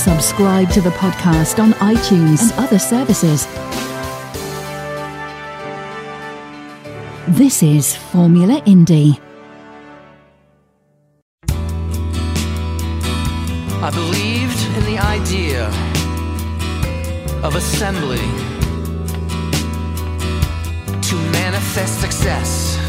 Subscribe to the podcast on iTunes and other services. This is Formula Indie. I believed in the idea of assembly to manifest success.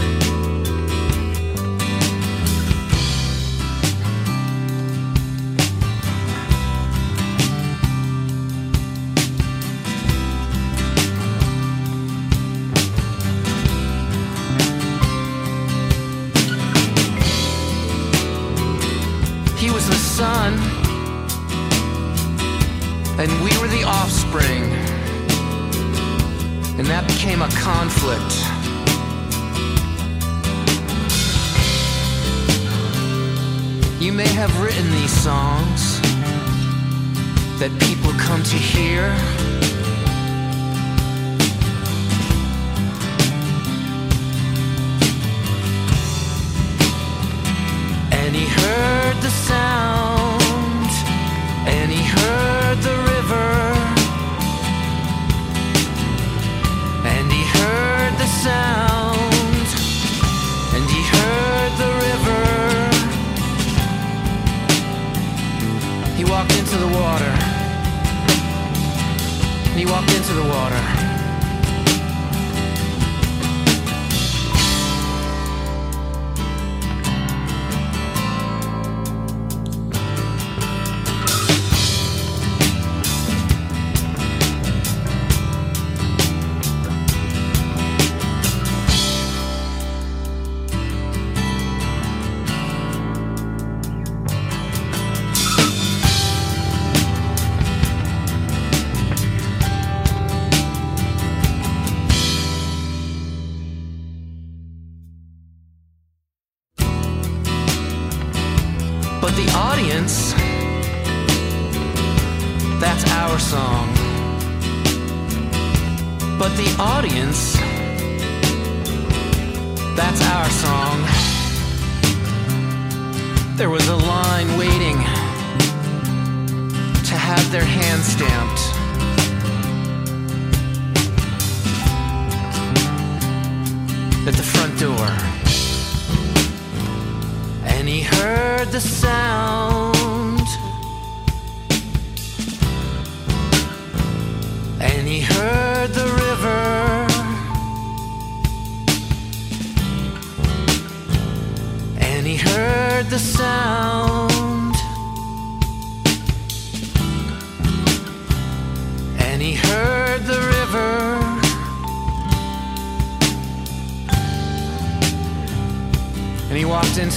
And we were the offspring. And that became a conflict. You may have written these songs that people come to hear. And he heard the sound, sound, and he heard the river. He walked into the water. He walked into the water.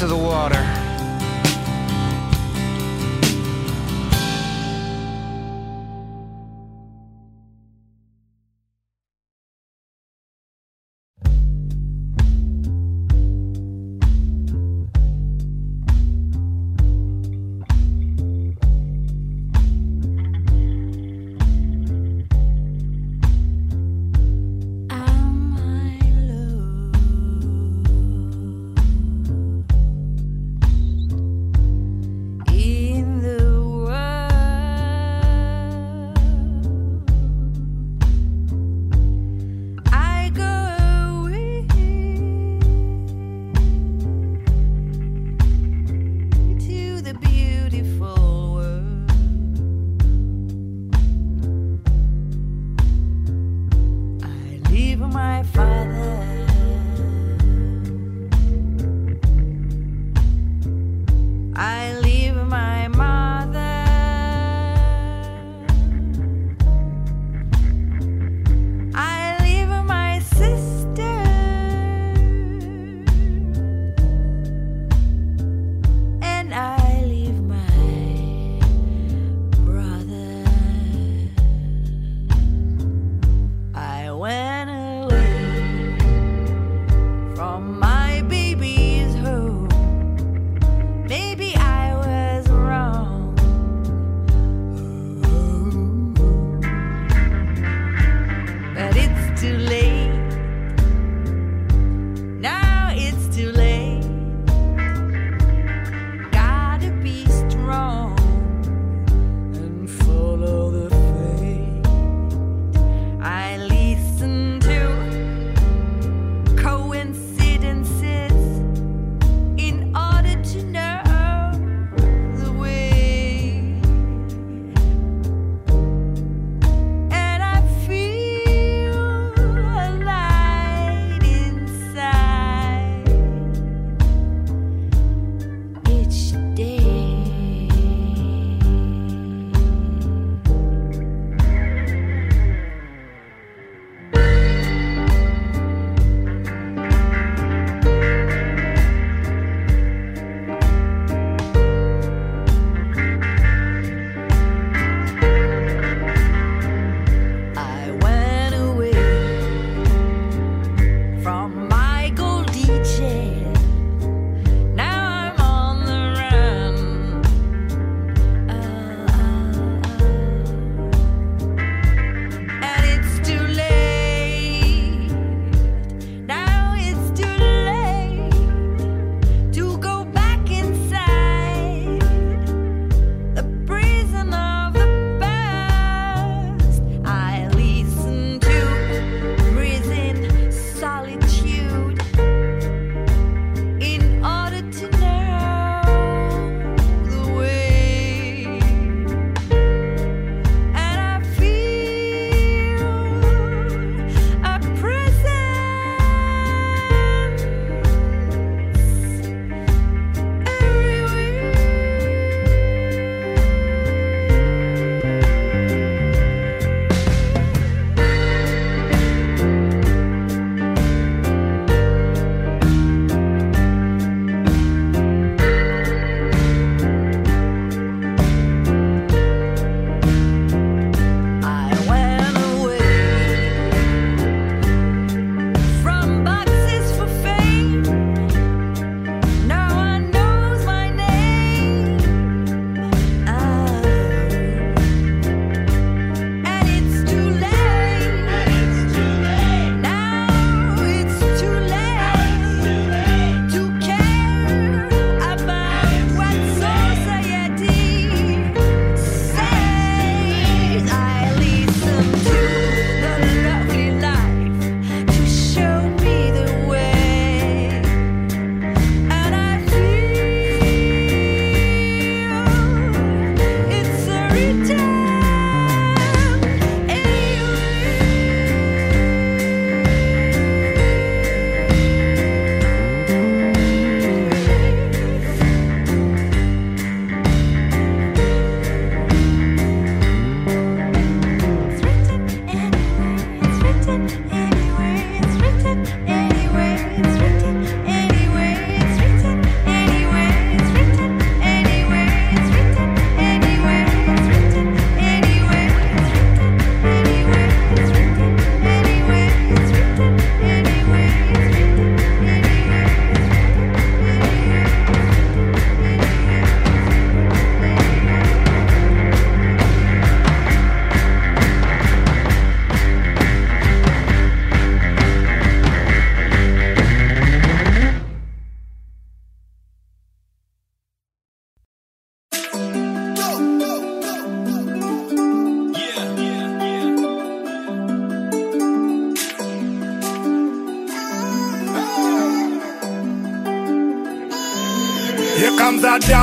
He the water.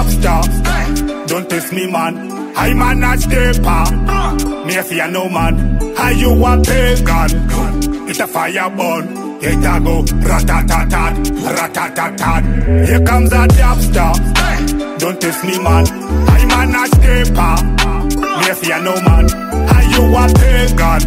Fear me, man. I man escape me if you know man how you a pagan? It's a fire burn. It a go ratatatat, ratatatat. Here comes a dubster. Don't test me, man. I'm a not paper. Me fear no man. How you a pagan?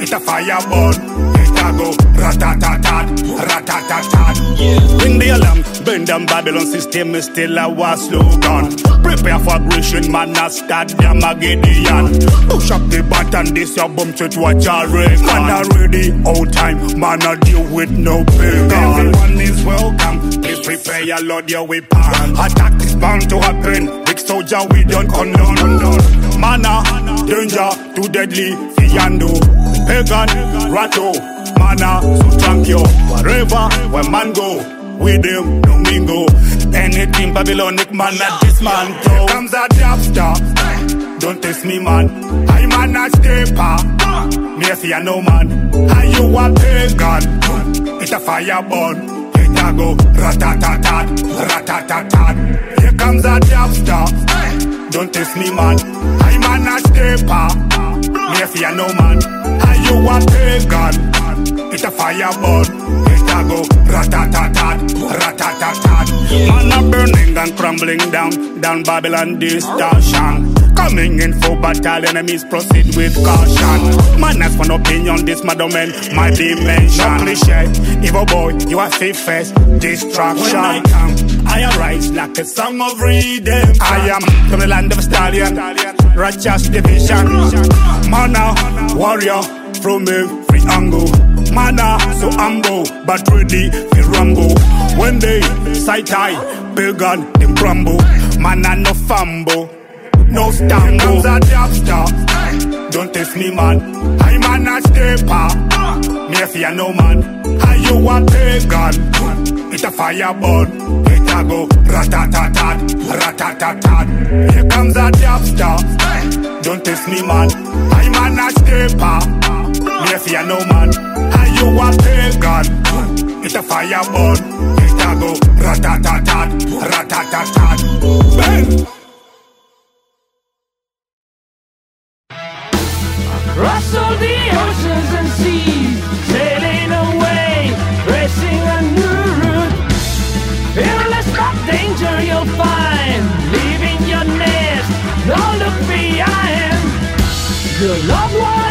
It's a fire burn. It a go ratatatat, ratatatat. Ring the alarm. Bend down Babylon system is still war slogan. Prepare for aggression, man, I start Gideon. Push up the button, this your bum church watch already. Man, already old time, man, I deal with no pagan. Everyone is welcome. Please prepare your Lord, your weapon. Attack is bound to happen. Big soldier, we don't condone. Mana, danger, too deadly, fiando. Pagan, ratto, mana, so tranquil. Wherever, where man go with them, no mingo. Anything Babylonic man at this man. Here comes a dubster. Don't test me, man. I man a stepper. Me a fear no man. Are you a pagan? It's a fire burn. It a go ratatatat, ratatatat. Here comes a dubster. Don't test me, man. I man a stepper. Me a fear no man. Are you a pagan? It's a fire burn a go ratatatat, ratatatat. Man a burning and crumbling down, down Babylon distortion. Coming in for battle, enemies proceed with caution. Man has one opinion, this man might be mentioned. Cliche, evil boy, you are fifth face, distraction. When I come, I arise like a song of redemption. I am from the land of stallion, righteous division. Mana, warrior, from every angle. Mana so humble, but ready for rumble. When they sight eye, pagan, them crumble. Mana no fumble, no stumble. A dubster. Don't test me, man. I man a stepper. Me a fear no man. Are you a pagan? It's a fire burn. It a go ratatatat, ratatatat. Here comes a dubster. Don't test me, man. I man a stepper. Fear no man. You a pagan? It's a fire burn. A go ratatatat. Bang. Rustle the oceans and seas, sailing away, racing a new route. Fearless but danger you'll find, leaving your nest, no look behind. Your loved one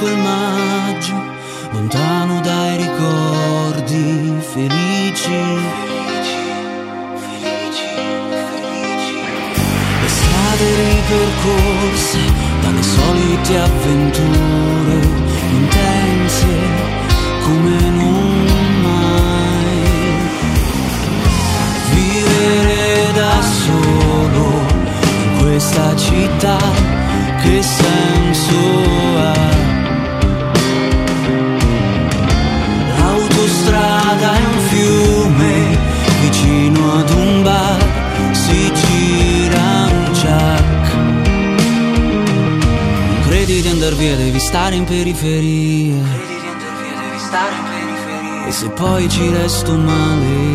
2 maggio, lontano dai ricordi felici. Felici, felici. Le strade ripercorse dalle solite avventure intense come non mai. Vivere da solo in questa città che senso rientrar via devi stare in periferia. Credi rientrar via devi stare in periferia. E se poi ci resto male.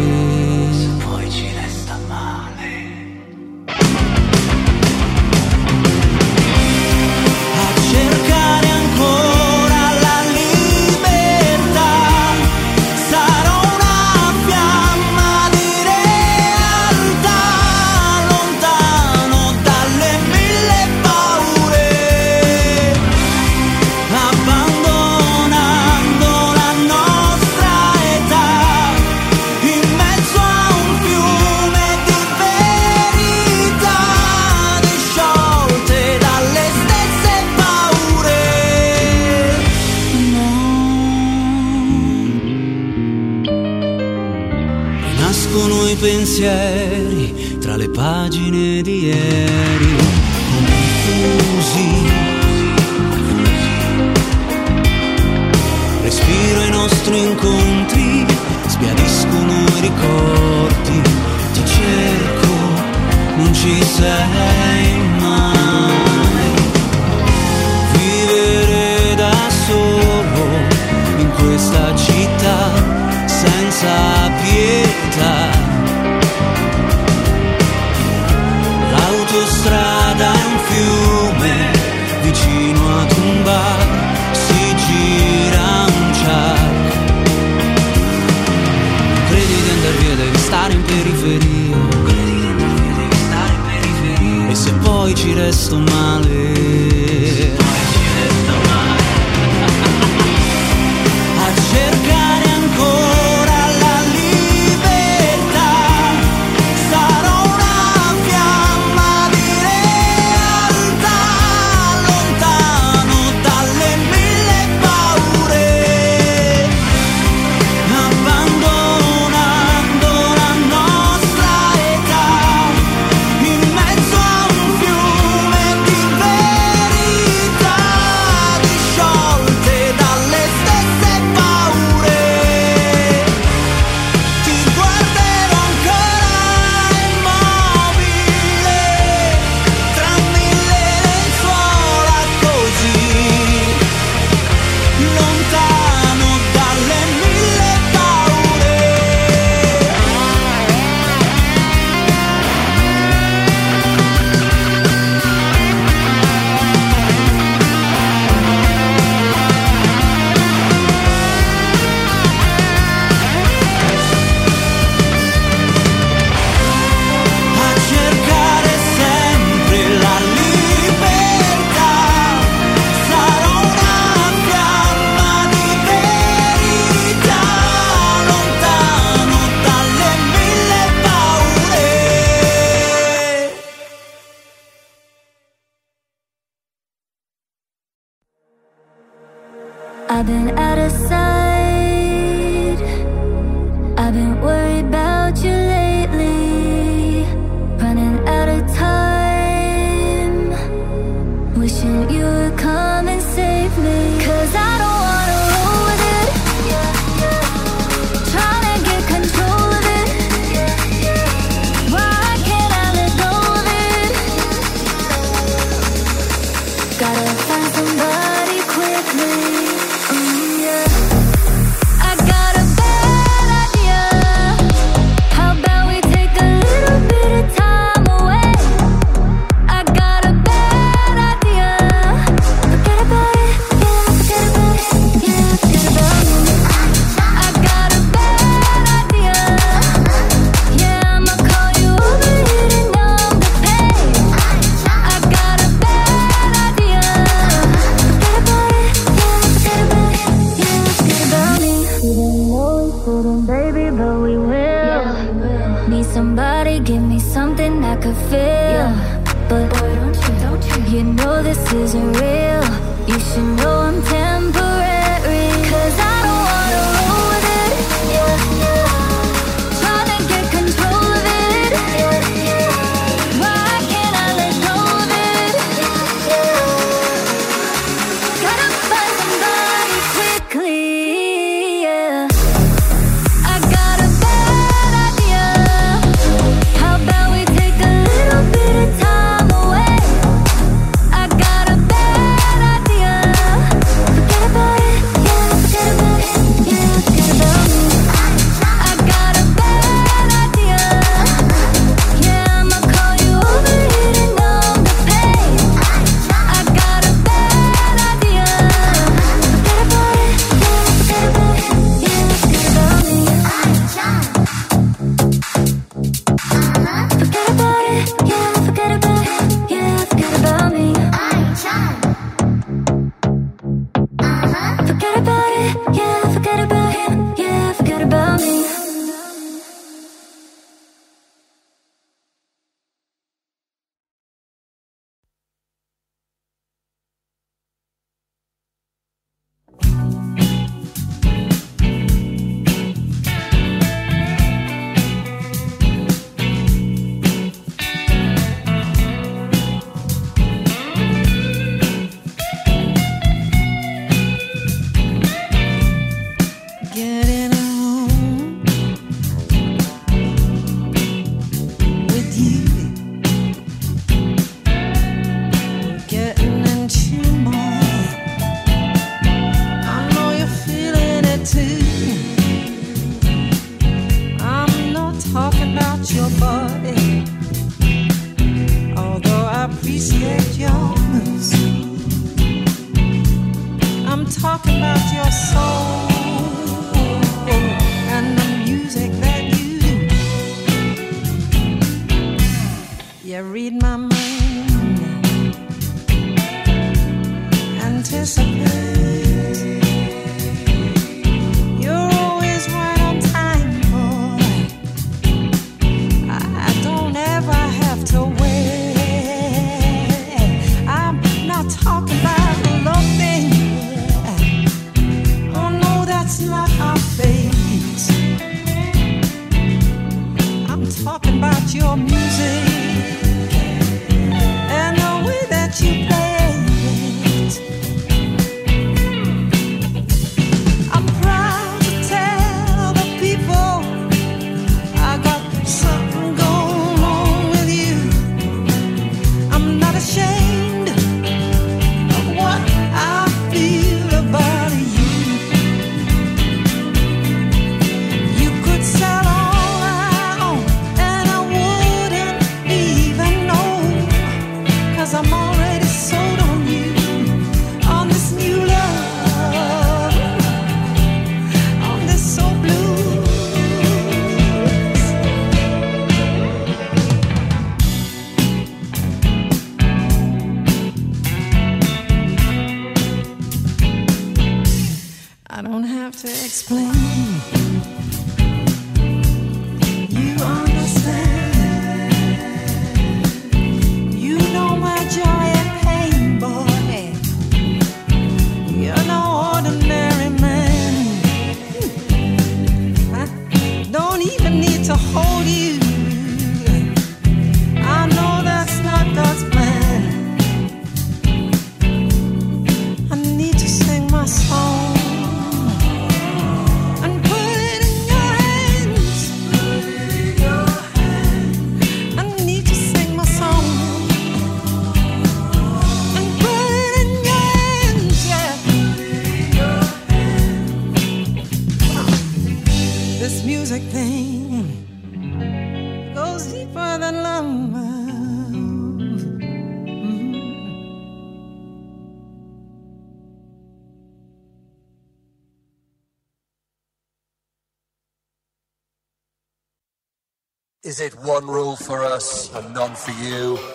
Is it one rule for us and none for you?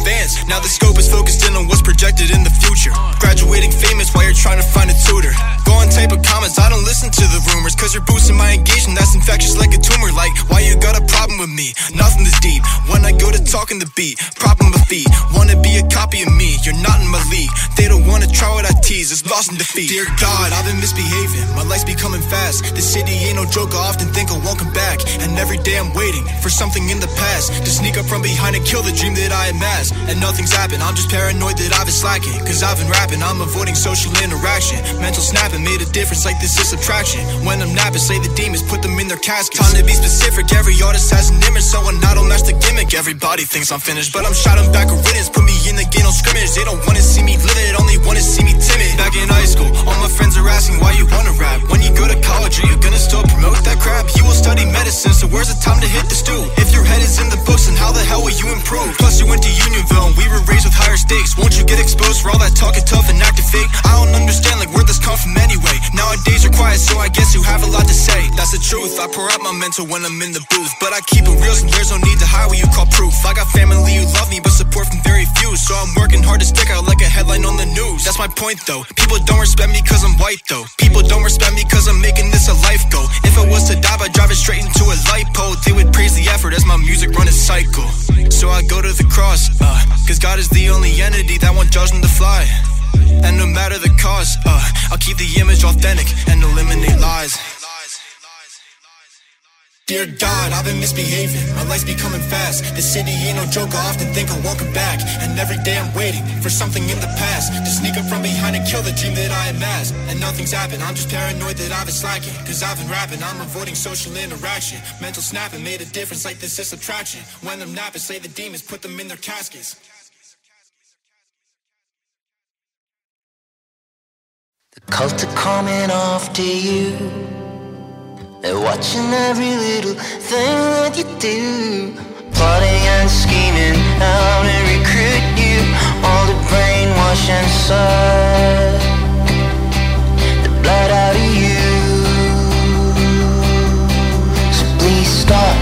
Advance. Now the scope is focused in on what's projected in the future. Graduating famous while you're trying to find a tutor. Go on type of comments, I don't listen to the rumors. Cause you're boosting my engagement, that's infectious like a tumor. Like, why you got a problem with me? Nothing is deep. When I go to talking the beat, problem with feet. Wanna be a copy of me, you're not in my league. They don't wanna try what I tease, it's lost in defeat. Dear God, I've been misbehaving, my life's becoming fast. The city ain't no joke, I often think I won't come back. And every day I'm waiting for something in the past to sneak up from behind and kill the dream that I amassed. And nothing's happened, I'm just paranoid that I've been slacking. Cause I've been rapping, I'm avoiding social interaction. Mental snapping made a difference like this is subtraction. When I'm napping, say the demons, put them in their caskets. Time to be specific, every artist has an image, so when I don't match the gimmick, everybody thinks I'm finished. But I'm shouting back a riddance, put me in the game, no scrimmage. They don't wanna see me they only wanna see me timid. Back in high school, all my friends are asking why you wanna rap. When you go to college, are you gonna still promote that crap? You will study medicine, so where's the time to hit the stool? If your head is in the books, then how the hell will you improve? Plus, you went to Unionville, we were raised with higher stakes. Won't you get exposed for all that talking tough and acting fake? I don't understand, like, where this come from anyway. Nowadays, you're quiet, so I guess you have a lot to say. That's the truth. I pour out my mental when I'm in the booth, but I keep it real, so there's no need to hide what you call proof. I got family who love me, but support from very few, so I'm working hard to stick out like a headline on the news. That's my point, though. People don't respect me cause I'm white, though. People don't respect me cause I'm making this a life goal. If I was to die by driving straight into a light pole, they would praise the effort as my music run a cycle. So I go to the cross, uh, cause God is the only entity that won't judge them to fly. And no matter the cost, uh, I'll keep the image authentic and eliminate lies. Dear God, I've been misbehaving. My life's becoming fast. The city ain't no joke. I often think I won't come back. And every day I'm waiting for something in the past to sneak up from behind and kill the dream that I amassed. And nothing's happened. I'm just paranoid that I've been slacking. Cause I've been rapping. I'm avoiding social interaction. Mental snapping made a difference like this is subtraction. When I'm napping, say the demons, put them in their caskets. The cult are coming after you. They're watching every little thing that you do. Plotting and scheming how to recruit you. All the brainwash inside. The blood out of you. So please stop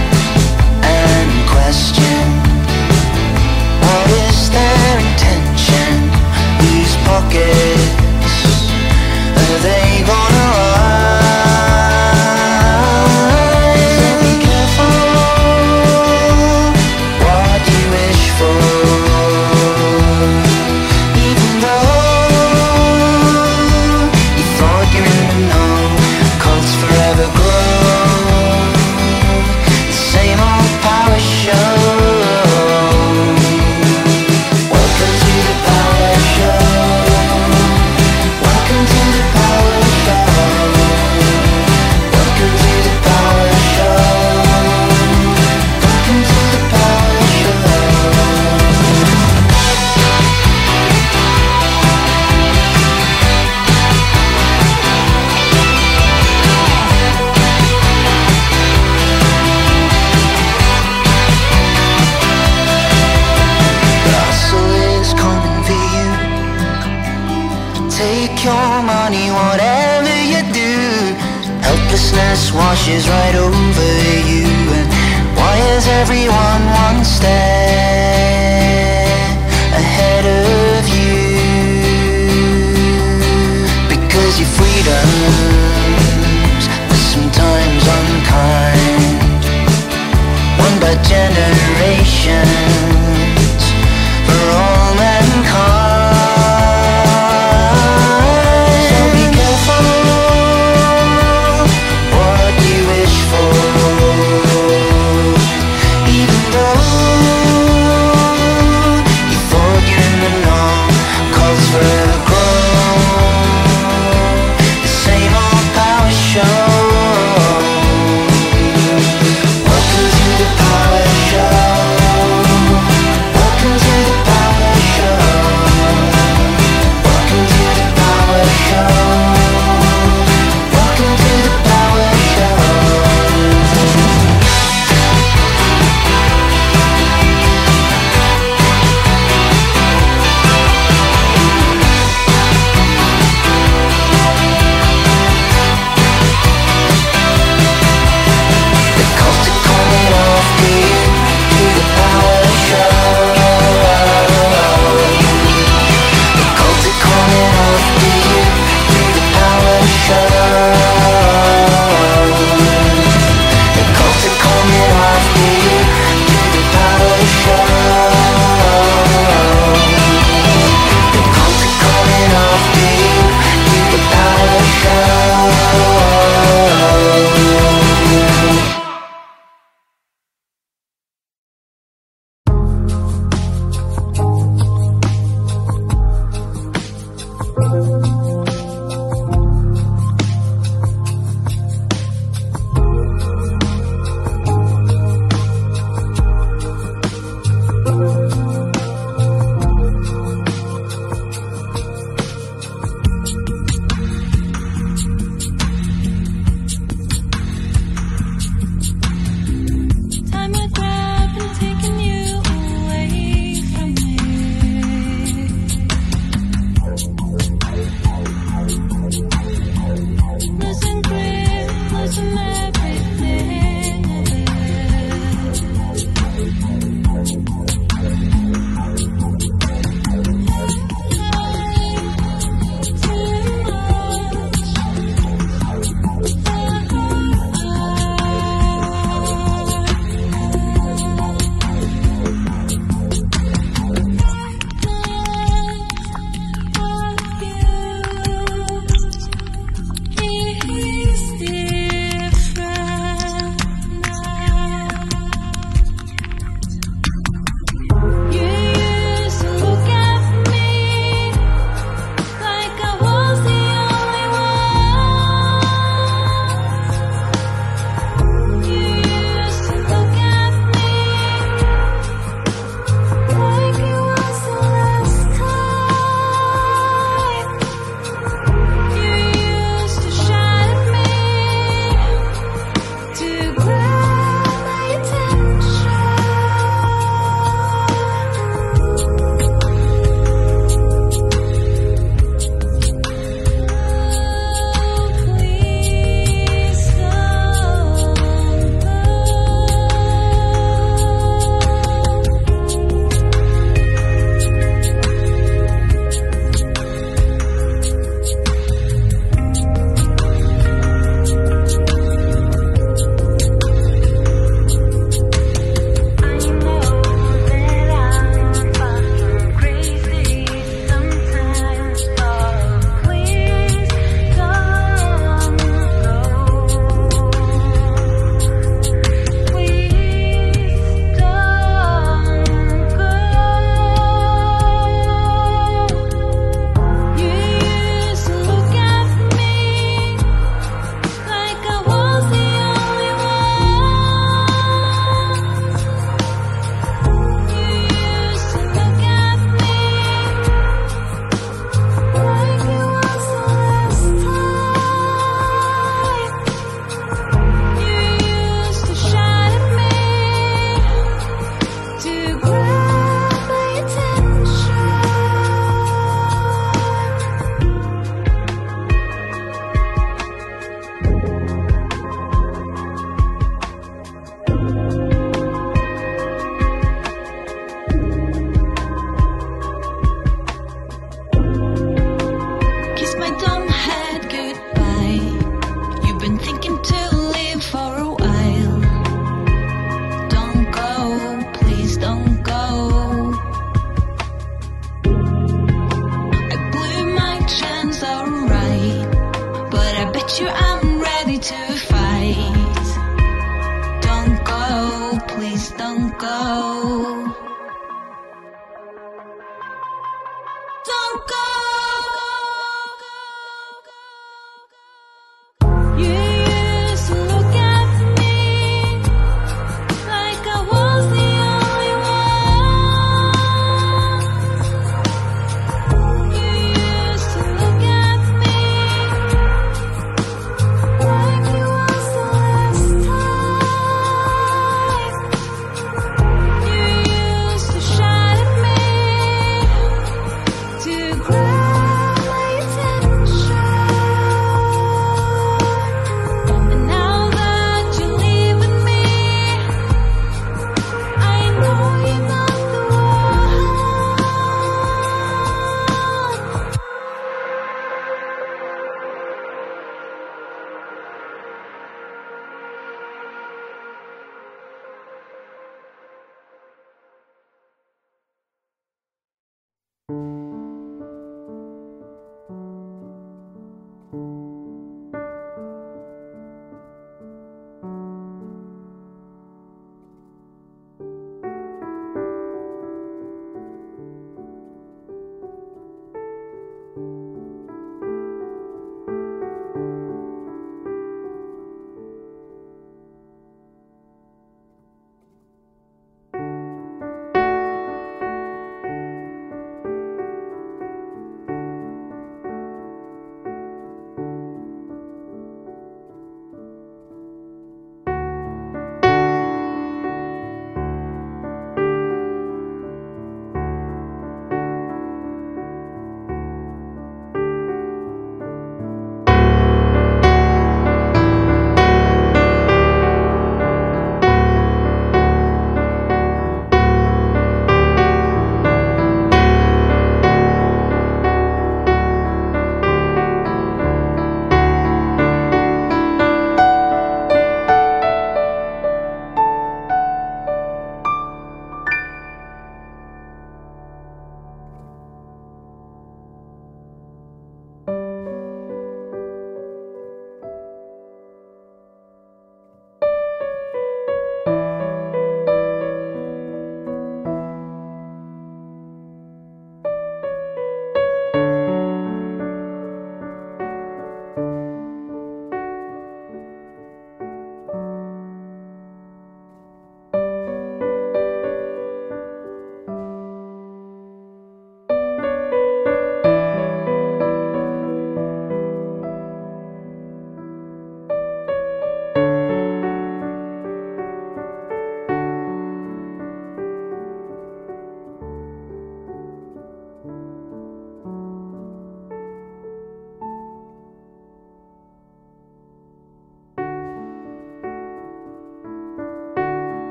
and question. What is their intention? Whose pockets are they gonna washes right over you. And why is everyone one step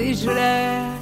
źle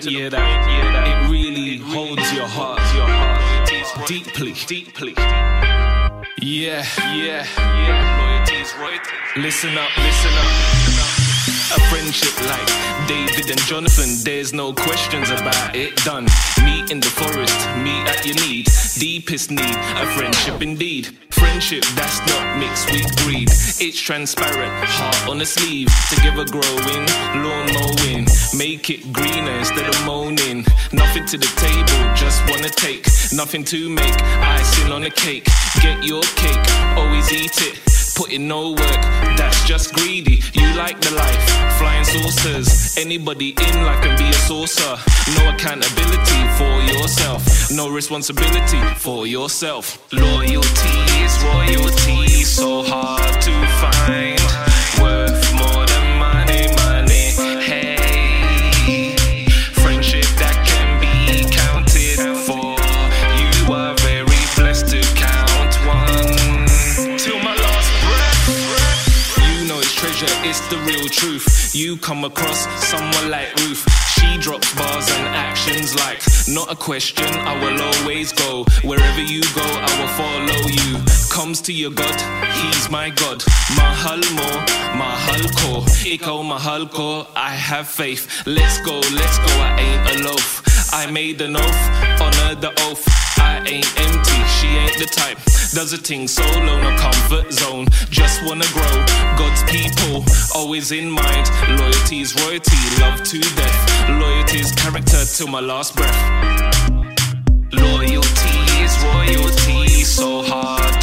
point to the that point it really holds your heart, your heart deeply, deeply. Yeah, yeah, yeah. Loyalty is right. Listen up, listen up friendship like David and Jonathan, there's no questions about it done. Meet in the forest, meet at your need. Deepest need, a friendship indeed. Friendship that's not mixed with greed. It's transparent, heart on the sleeve. Together growing, lawn mowing. Make it greener instead of moaning. Nothing to the table, just wanna take. Nothing to make, icing on the cake. Get your cake, always eat it. Put in no work, that's just greedy. You like the life, flying saucers. Anybody in life can be a saucer. No accountability for yourself, no responsibility for yourself. Loyalty is royalty, so hard to find. Truth. You come across someone like Ruth. She drops bars and actions like not a question. I will always go wherever you go. I will follow you. Comes to your God, He's my God. Mahal mo, mahal ko. Ikaw. I have faith. Let's go, let's go. I ain't a loaf. I made an oath, honor the oath. I ain't empty, she ain't the type. Does a thing solo, no comfort zone. Just wanna grow. God's people, always in mind. Loyalty is royalty, love to death. Loyalty is character till my last breath. Loyalty is royalty, so hard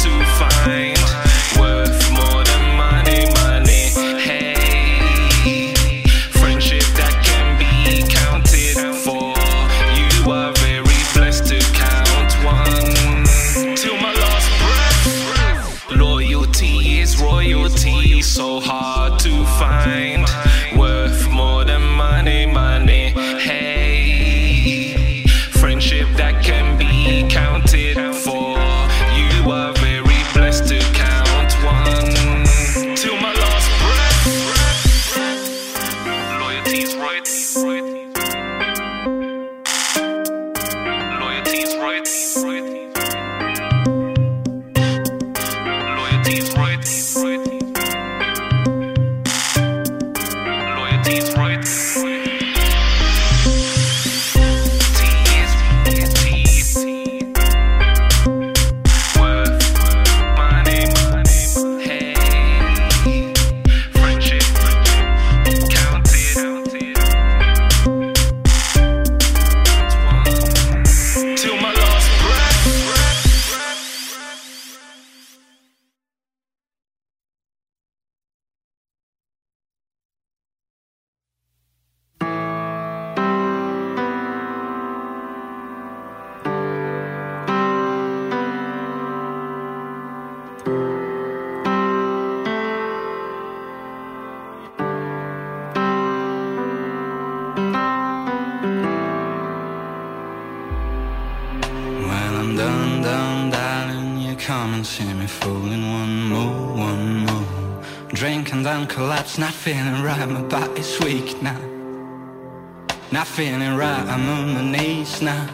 feeling right, I'm on my knees now.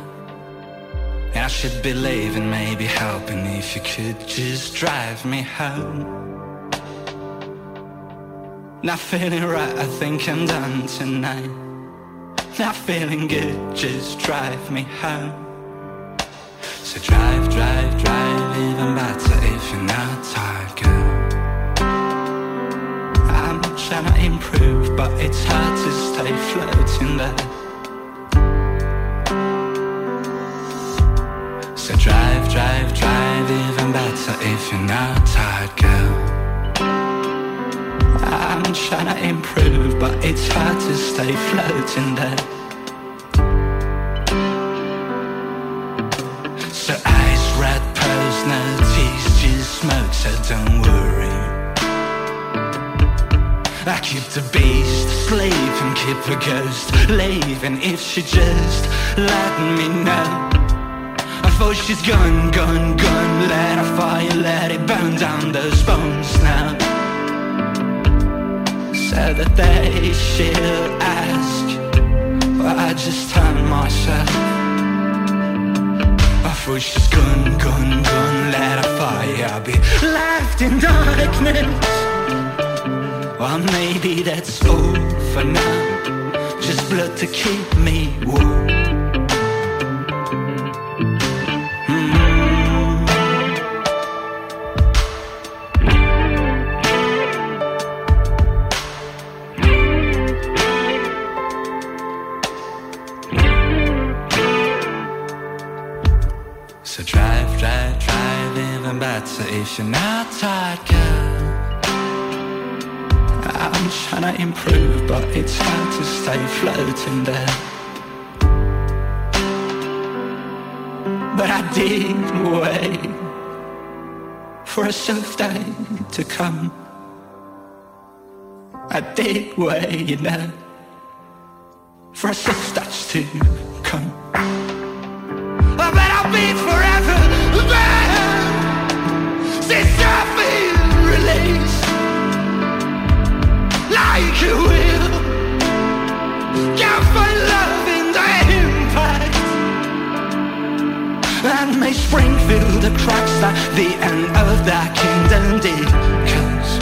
I should be leaving, maybe helping if you could just drive me home. Not feeling right, I think I'm done tonight. Not feeling good, just drive me home. So drive, drive, drive, even better if you're not tired, girl. I'm trying to improve, but it's hard to stay floating there. It's hard to stay floating there. So ice red pearls, no teeth, just smoke, so don't worry. I keep the beast sleeping, keep a ghost leaving if she just let me know. I thought she's gone, gone, gone, let her fire, let it burn down those bones now said that they should ask But I just turned myself I thought she's gone, gone, gone. Let a fire be left in darkness. Well, maybe that's all for now. Just blood to keep me warm. så Asian-tiger I'm trying to improve but it's hard to stay floating there. But I did wait for a self-day to come. I did wait, you know for a soft touch to come. I bet I'll be forever there like it will. Can't love in the impact that may spring through the cracks at the end of that kingdom day. Cause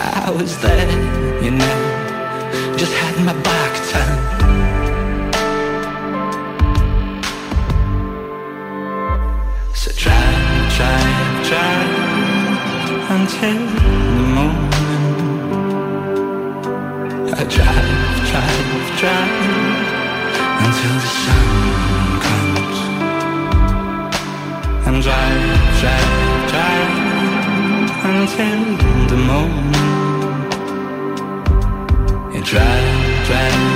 I was there, you know, just had my back turned. So try, try, try until the morning. I drive, drive, drive until the sun comes. And drive, drive, drive until the morning. I drive, drive.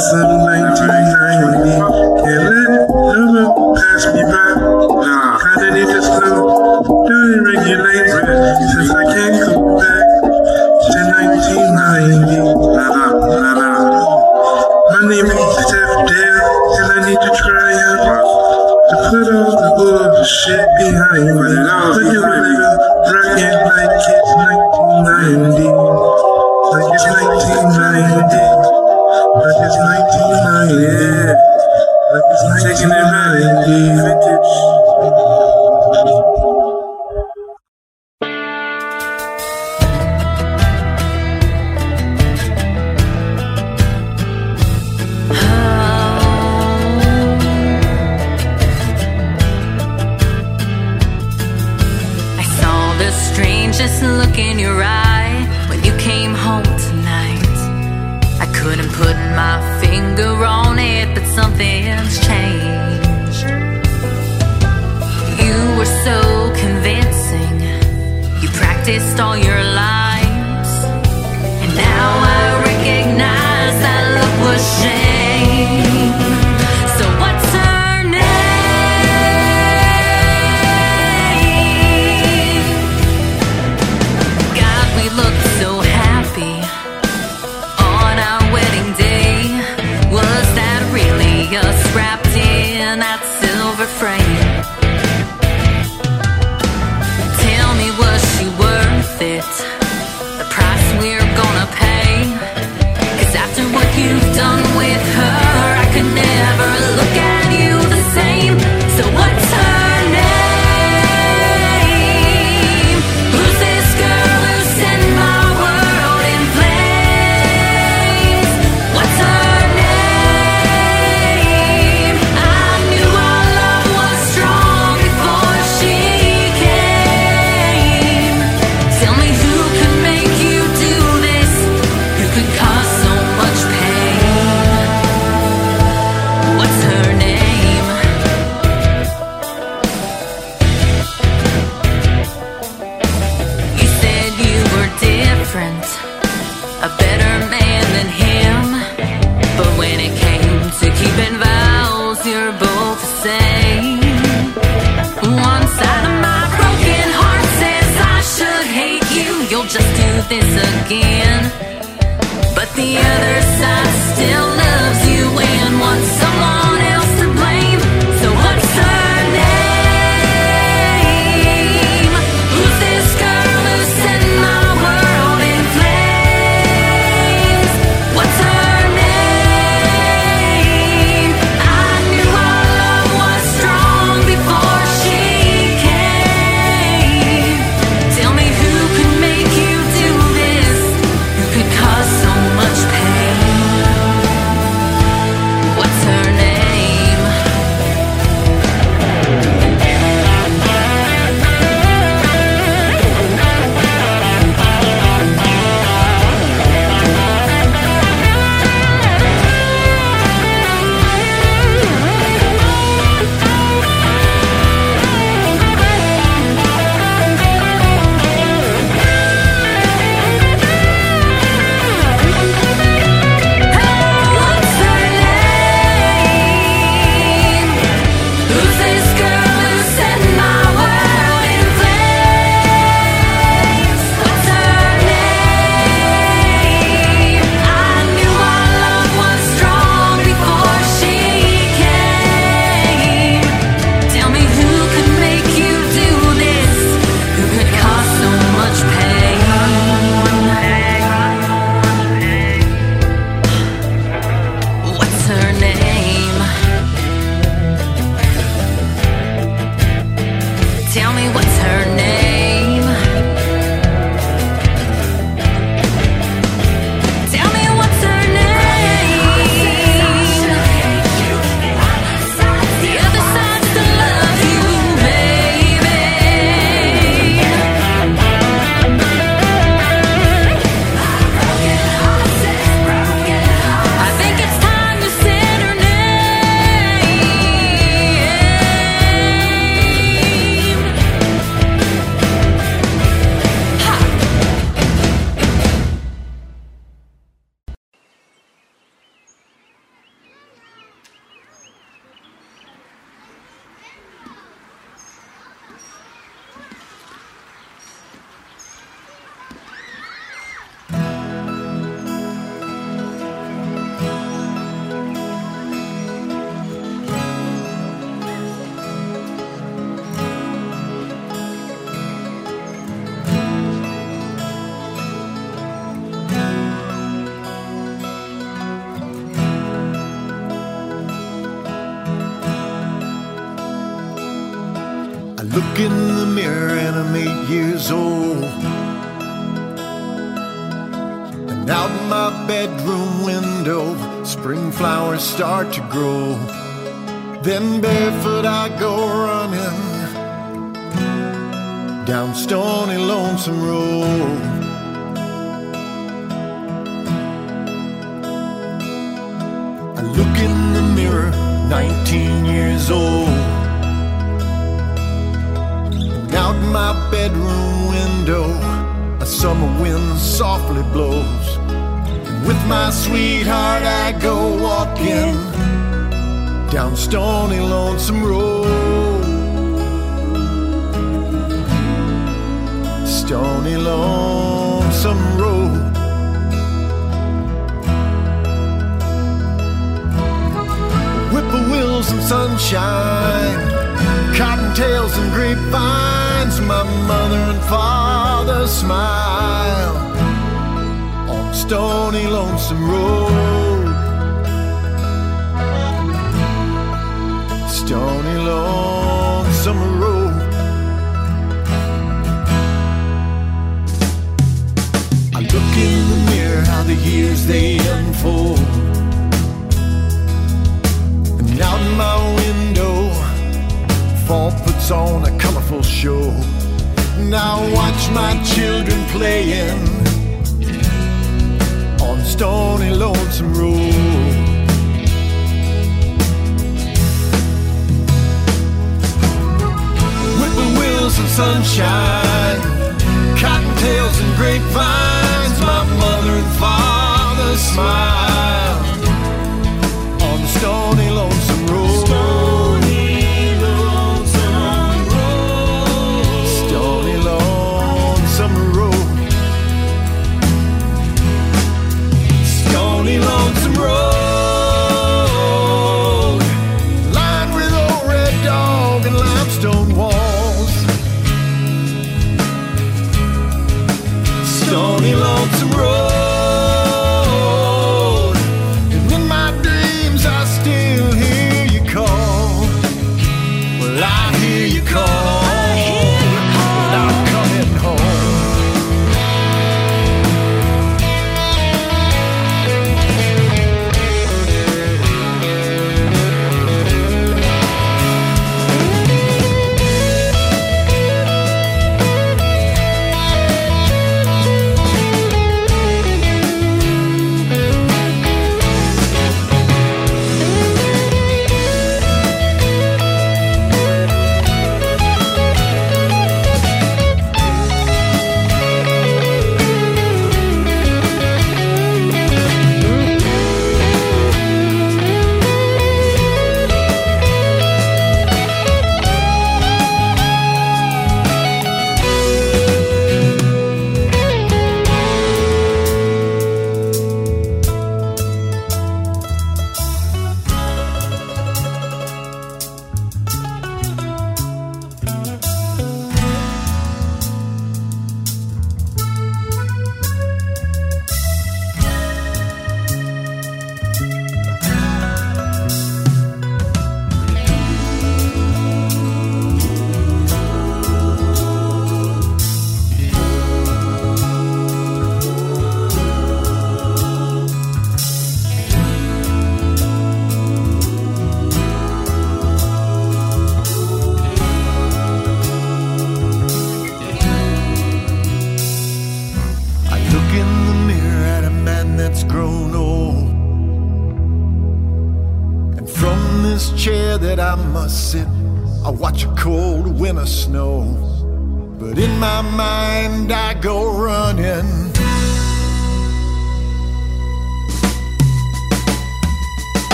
Listen.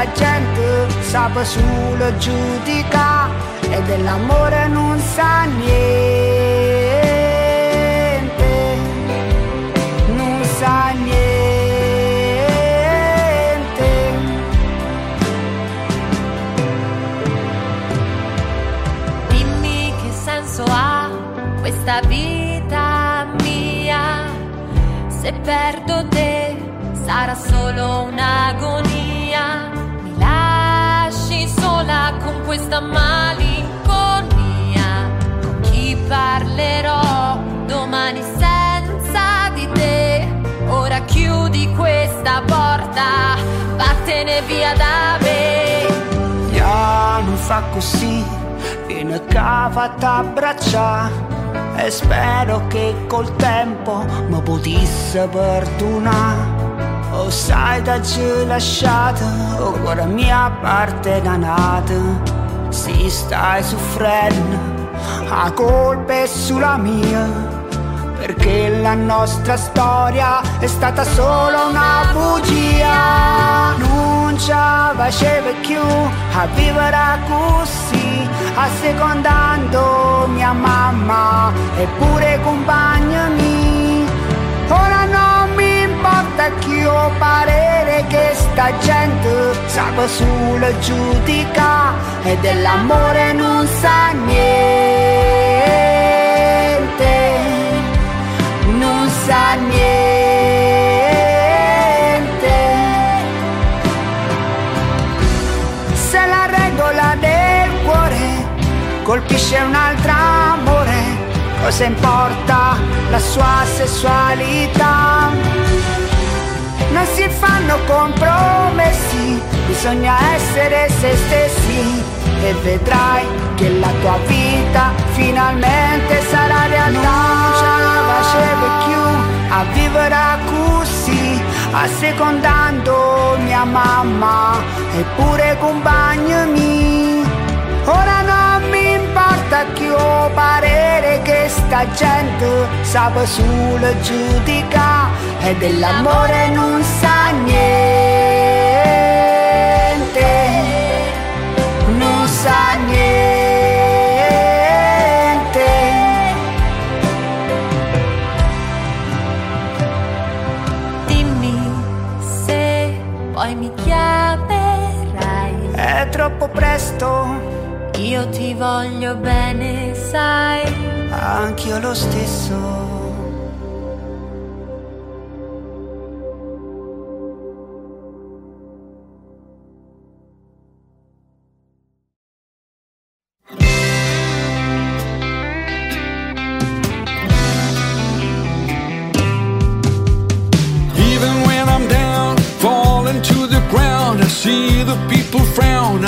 Sta gente sa solo giudica e dell'amore non sa niente, non sa niente. Dimmi che senso ha questa vita mia. Se perdo te sarà solo un'agonia. Con questa malinconia. Con chi parlerò domani senza di te? Ora chiudi questa porta, vattene via da me. Ja, non fa così, viene cavata a braccia e spero che col tempo mi potesse perdonare. O sai da lasciata, ora mia parte da nata, si stai soffrendo, a colpa è sulla mia. Perché la nostra storia è stata solo una bugia Non ci faceva più a vivere così Assecondando mia mamma e pure compagni Ora non mi ho parere che sta gente sa solo giudica E dell'amore non sa niente non sa niente. Se la regola del cuore colpisce un altro amore, cosa importa la sua sessualità? Non si fanno compromessi, bisogna essere se stessi e vedrai che la tua vita finalmente sarà realtà. Non ce la facevo più a vivere così, assecondando mia mamma e pure compagni. Ora non mi importa chi ho parere che sta gente sa solo giudica e dell'amore non sa niente, non sa niente. Dimmi se poi mi chiamerai. È troppo presto, Io ti voglio bene, sai. anch'io lo stesso.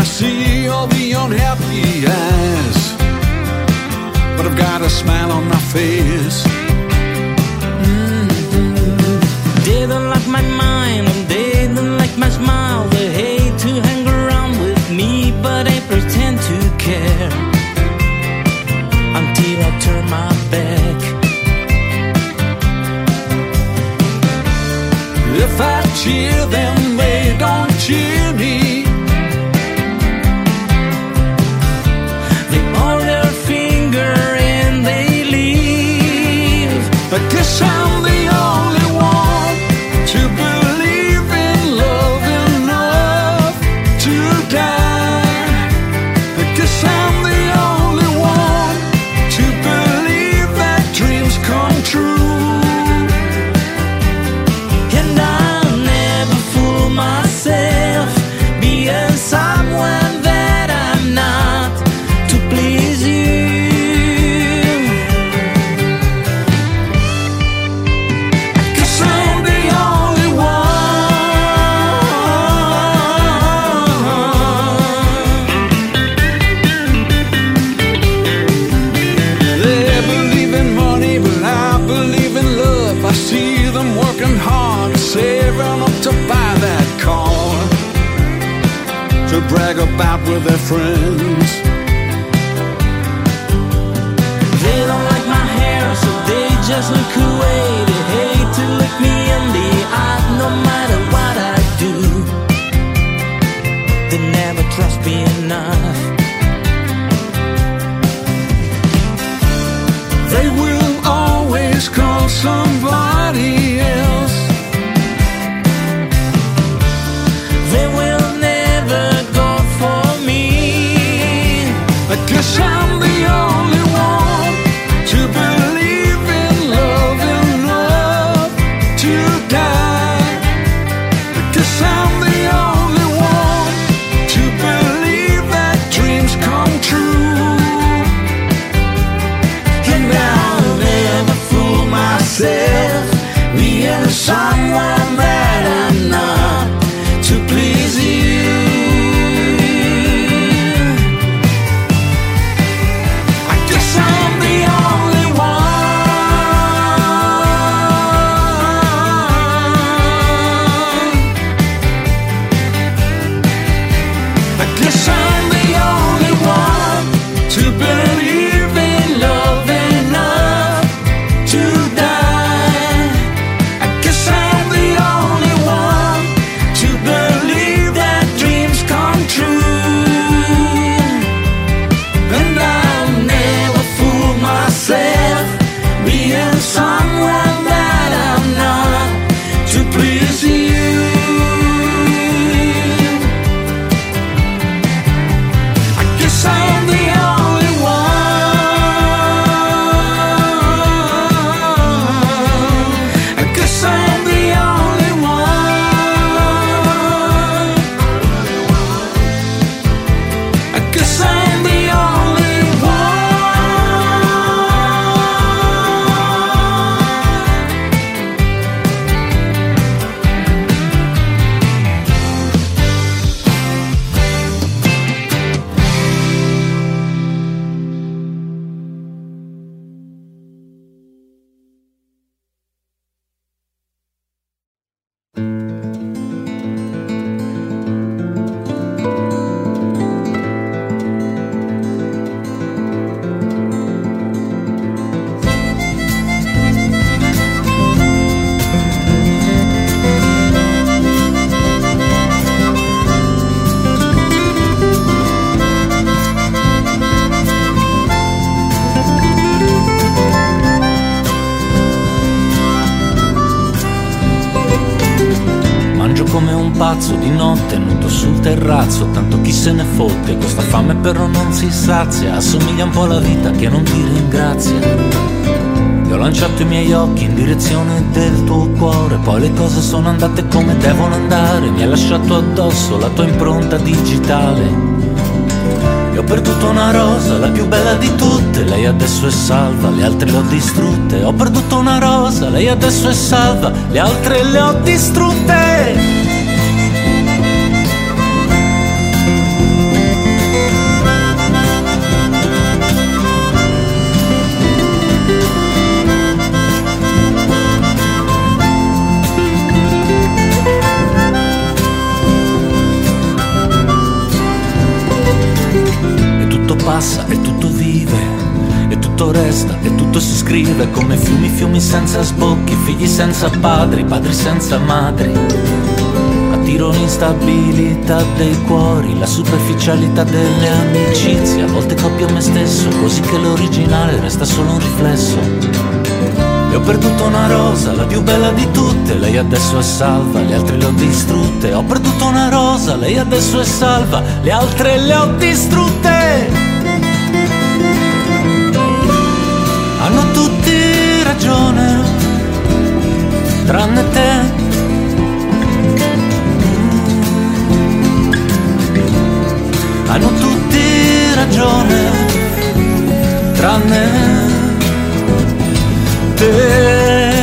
I see all the unhappy eyes. But I've got a smile on my face. Mm-hmm. They don't like my mind and they don't like my smile. They hate to hang around with me, but I pretend to care until I turn my back. If I cheer them, pazzo di notte, nudo sul terrazzo, tanto chi se ne fotte, questa fame però non si sazia, assomiglia un po' alla vita che non ti ringrazia. Io ho lanciato i miei occhi in direzione del tuo cuore, poi le cose sono andate come devono andare, mi hai lasciato addosso la tua impronta digitale. E ho perduto una rosa, la più bella di tutte, lei adesso è salva, le altre le ho distrutte. Ho perduto una rosa, lei adesso è salva, le altre le ho distrutte. Scrive come fiumi, fiumi senza sbocchi, figli senza padri, padri senza madri. Attiro l'instabilità dei cuori, la superficialità delle amicizie, a volte copio me stesso, così che l'originale resta solo un riflesso. E ho perduto una rosa, la più bella di tutte, lei adesso è salva, le altre le ho distrutte. Ho perduto una rosa, lei adesso è salva, le altre le ho distrutte. Ragione, tranne te. Hanno tutti ragione, tranne te.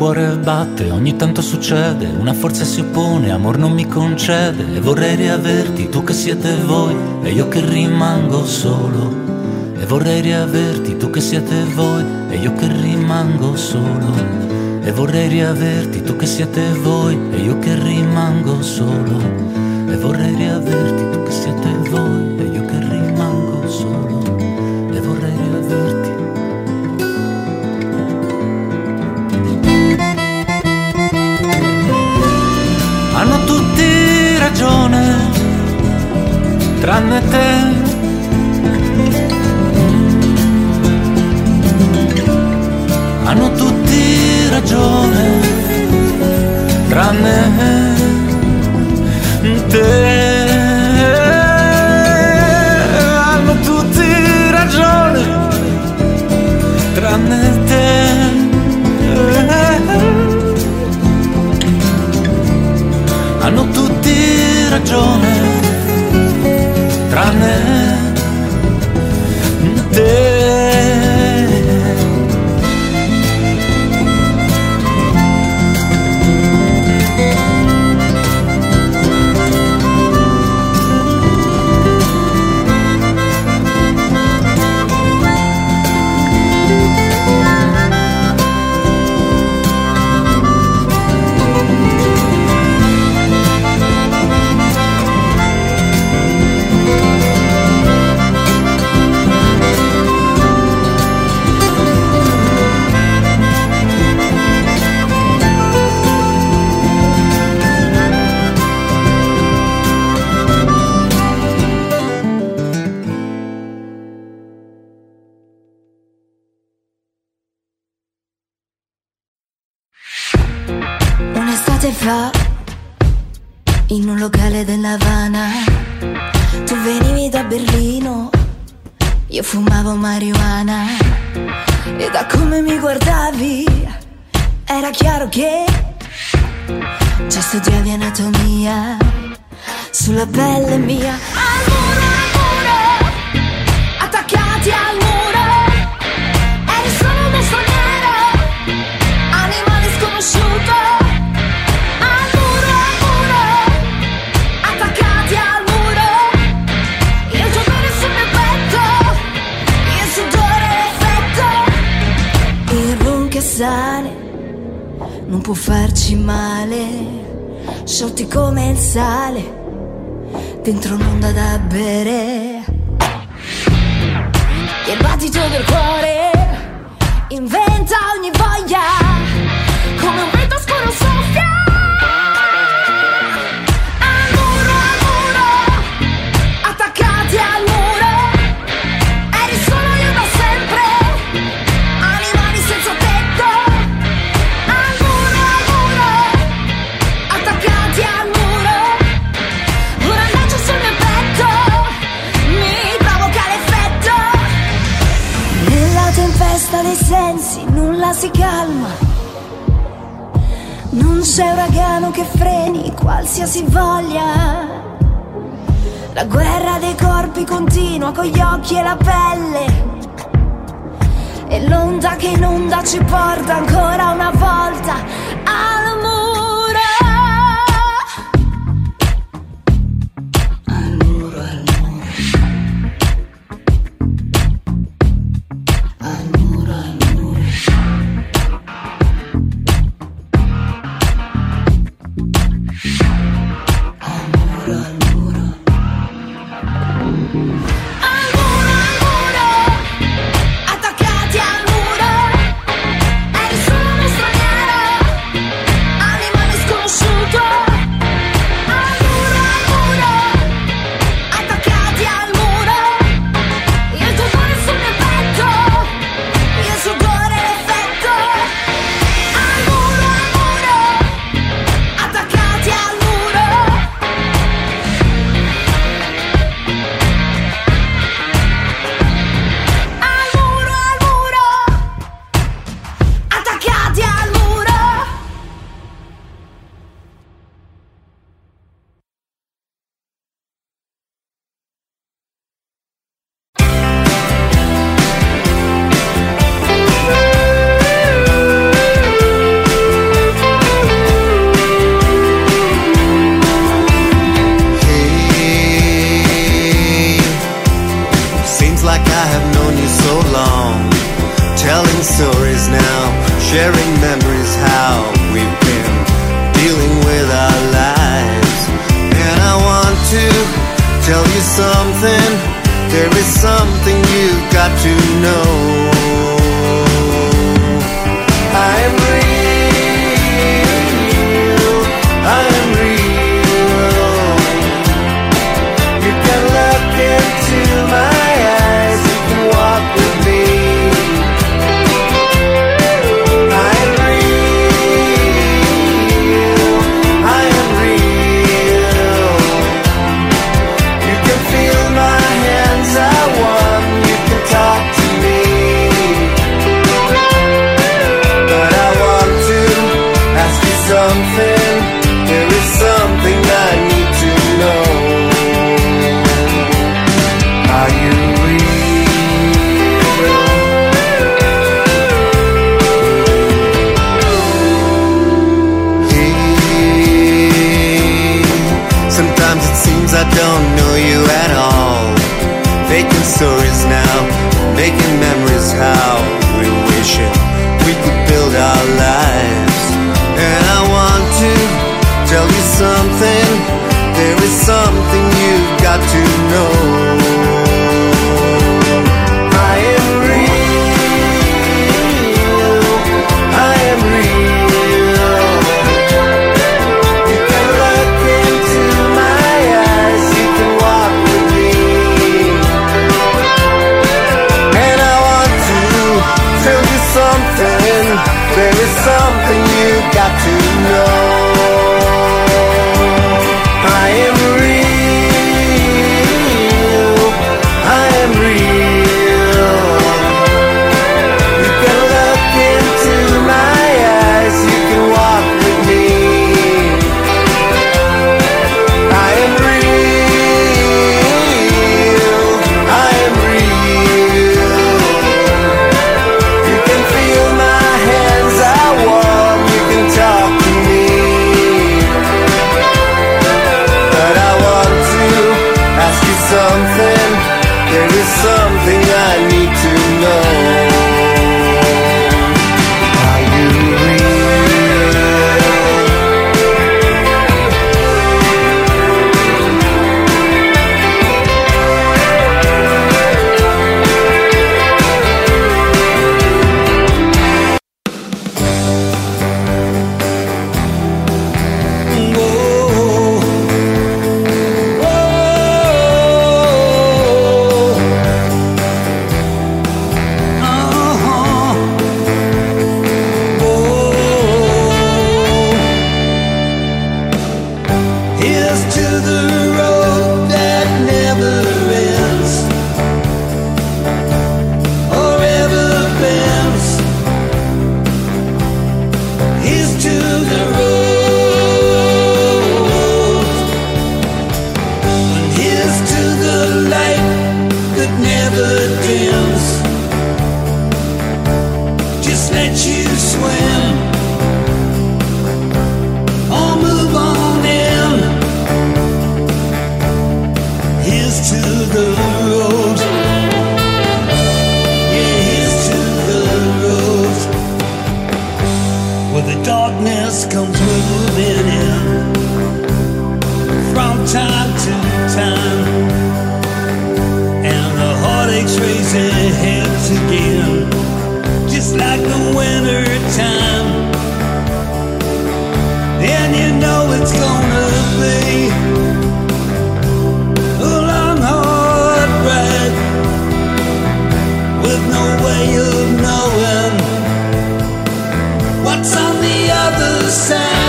Cuore batte, ogni tanto succede, una forza si oppone, amor non mi concede e vorrei riaverti, tu che siete voi e io che rimango solo. E vorrei riaverti, tu che siete voi e io che rimango solo. E vorrei riaverti, tu che siete voi e io che rimango solo. E vorrei riaverti, tu che siete voi tranne te. Hanno tutti ragione, tranne te. Hanno tutti ragione, tranne te. Hanno tutti ragione, locale della Havana, tu venivi da Berlino, io fumavo marijuana e da come mi guardavi era chiaro che già studiavi anatomia sulla pelle mia. Al muro, al muro, attaccati al muro, eri solo un mostro nero, animale sconosciuto. Non può farci male, sciolti come il sale, dentro un'onda da bere. Il battito del cuore inventa si calma. Non c'è uragano che freni qualsiasi voglia. La guerra dei corpi continua con gli occhi e la pelle. E l'onda che inonda ci porta ancora una volta memories how we've been dealing with our lives. And I want to tell you something. There is something you've got to know. something, there is something you've got to know. where the darkness comes moving in from time to time, and the heartaches raise their heads again, just like the winter time. Then you know it's gonna be a long, hard ride with no way of. Side.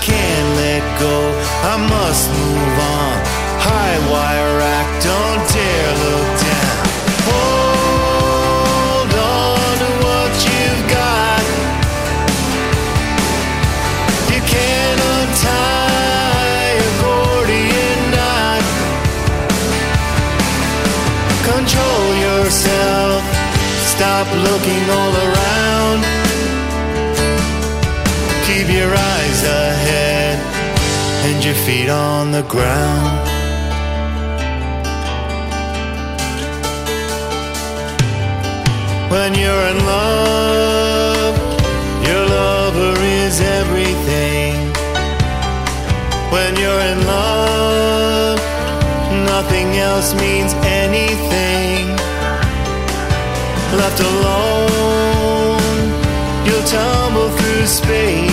Can't let go, I must move on. High wire act, don't dare look down. Hold on to what you've got. You can't untie a Gordian knot. Control yourself. Stop looking all around. Your feet on the ground. When you're in love, your lover is everything. When you're in love, nothing else means anything. Left alone, you'll tumble through space.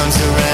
Comes around.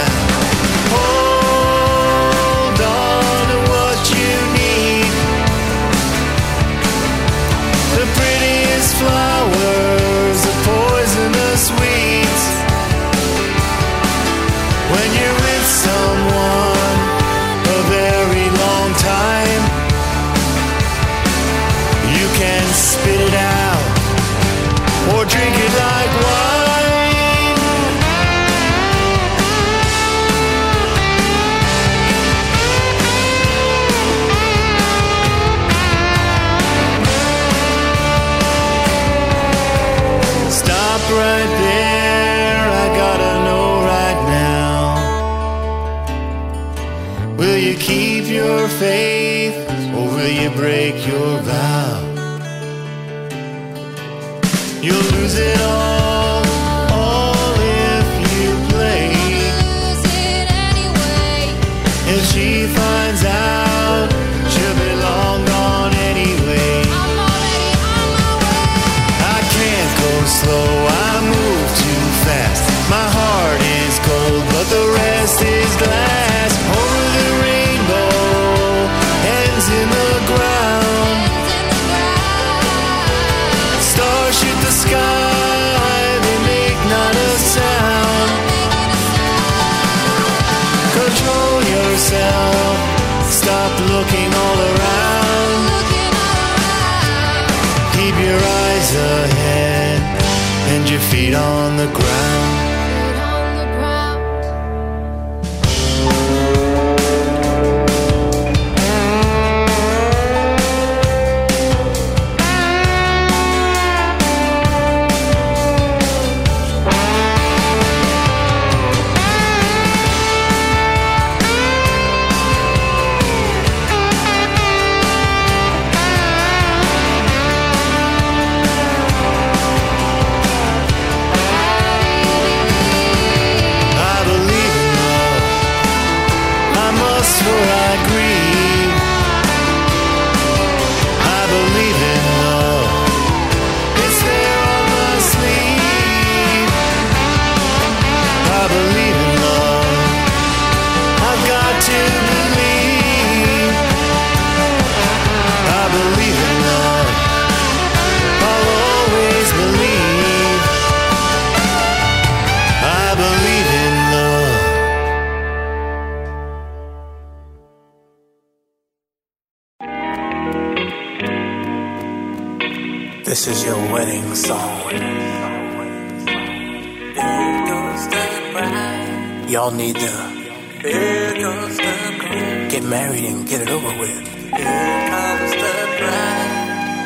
get it over with.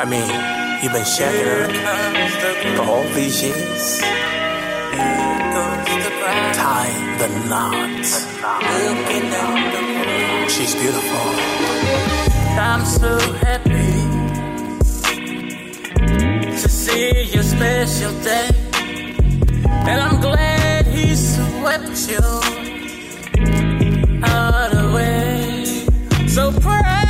I mean, you've been shacking up for all these years. Tie the knot. She's beautiful. I'm so happy to see your special day. And I'm glad he swept you out the way so proud.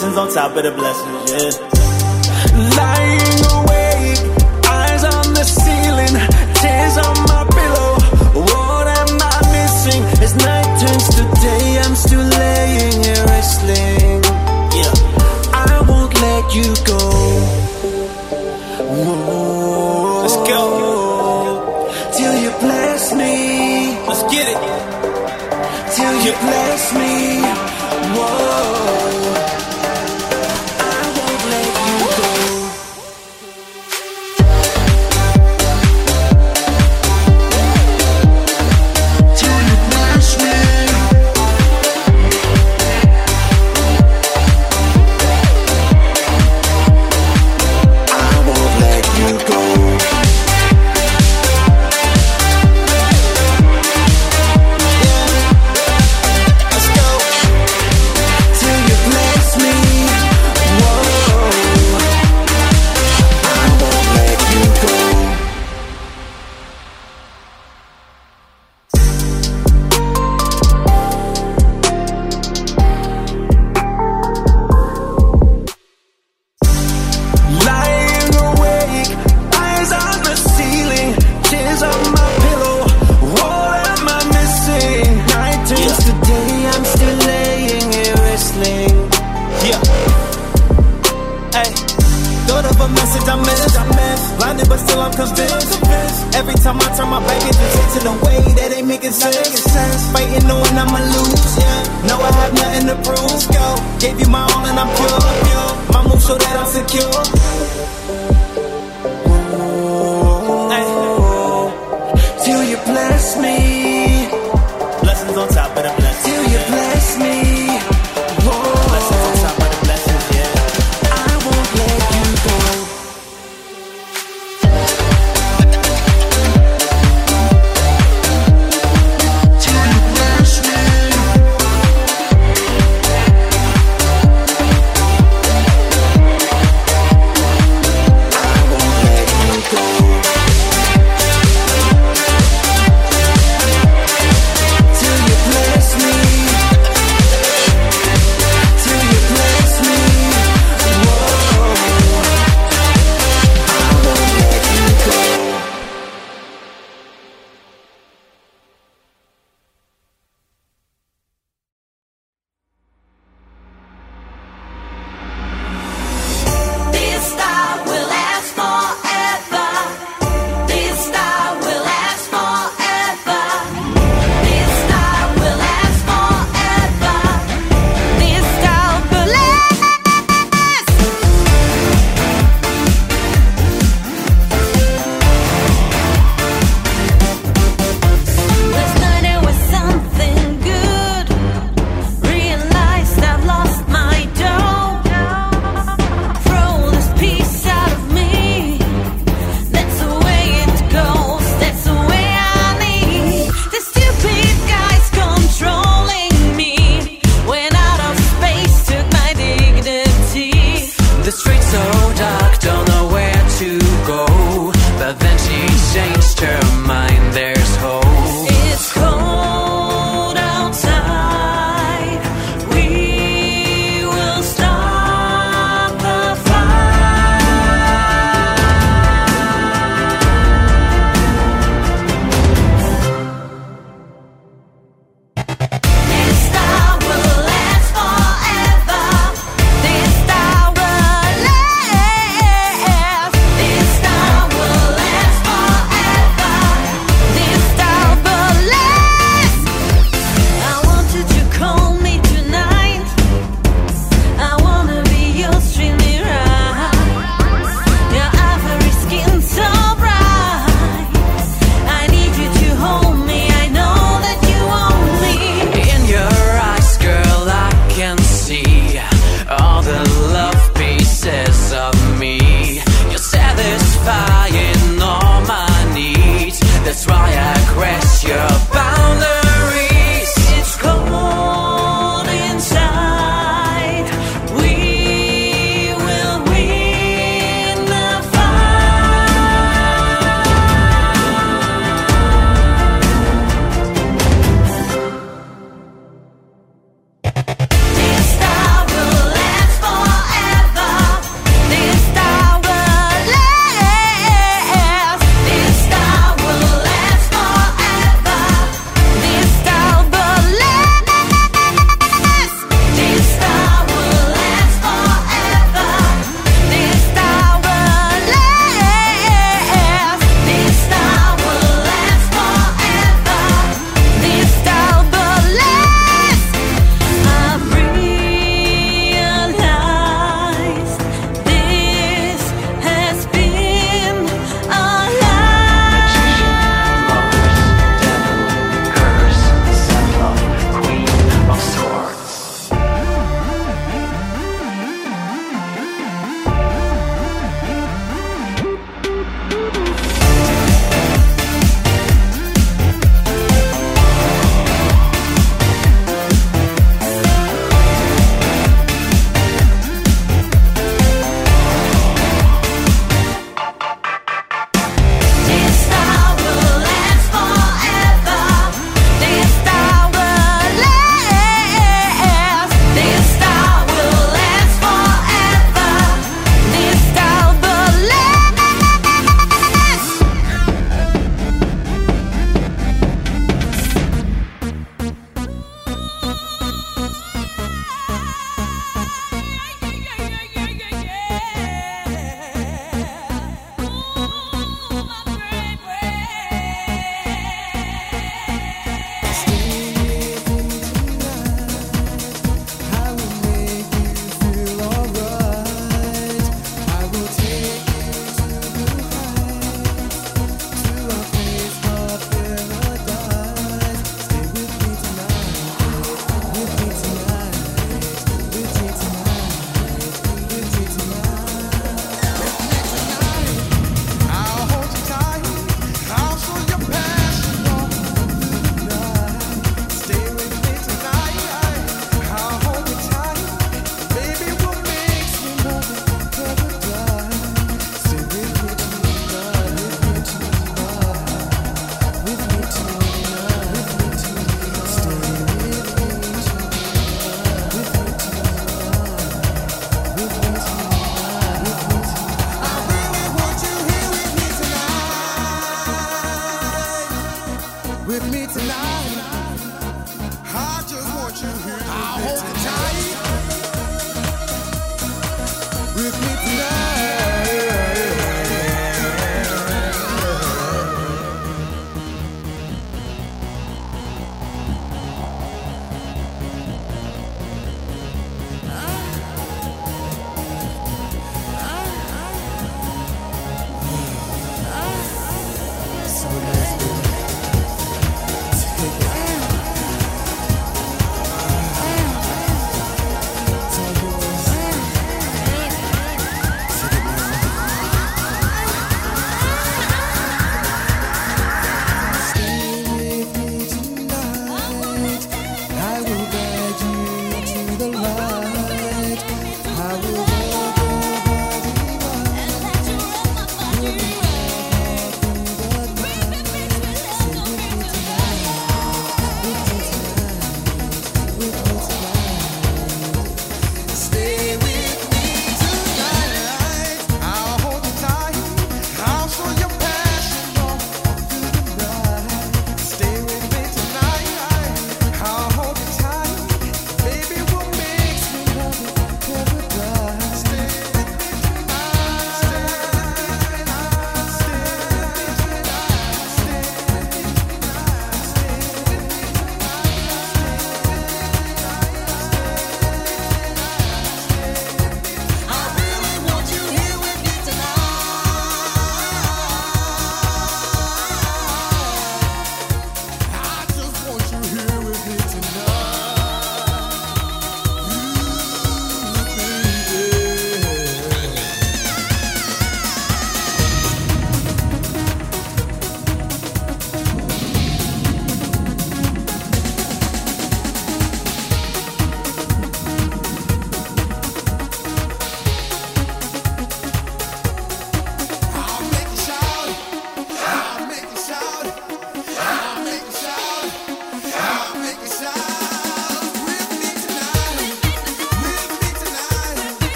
blessings on top of the blessings, yeah. Lying awake, eyes on the ceiling, tears on my pillow. What am I missing? As night turns to day, I'm still laying here wrestling. Yeah, I won't let you go. Whoa. Let's go. Till you bless me. Let's get it. Till you bless me.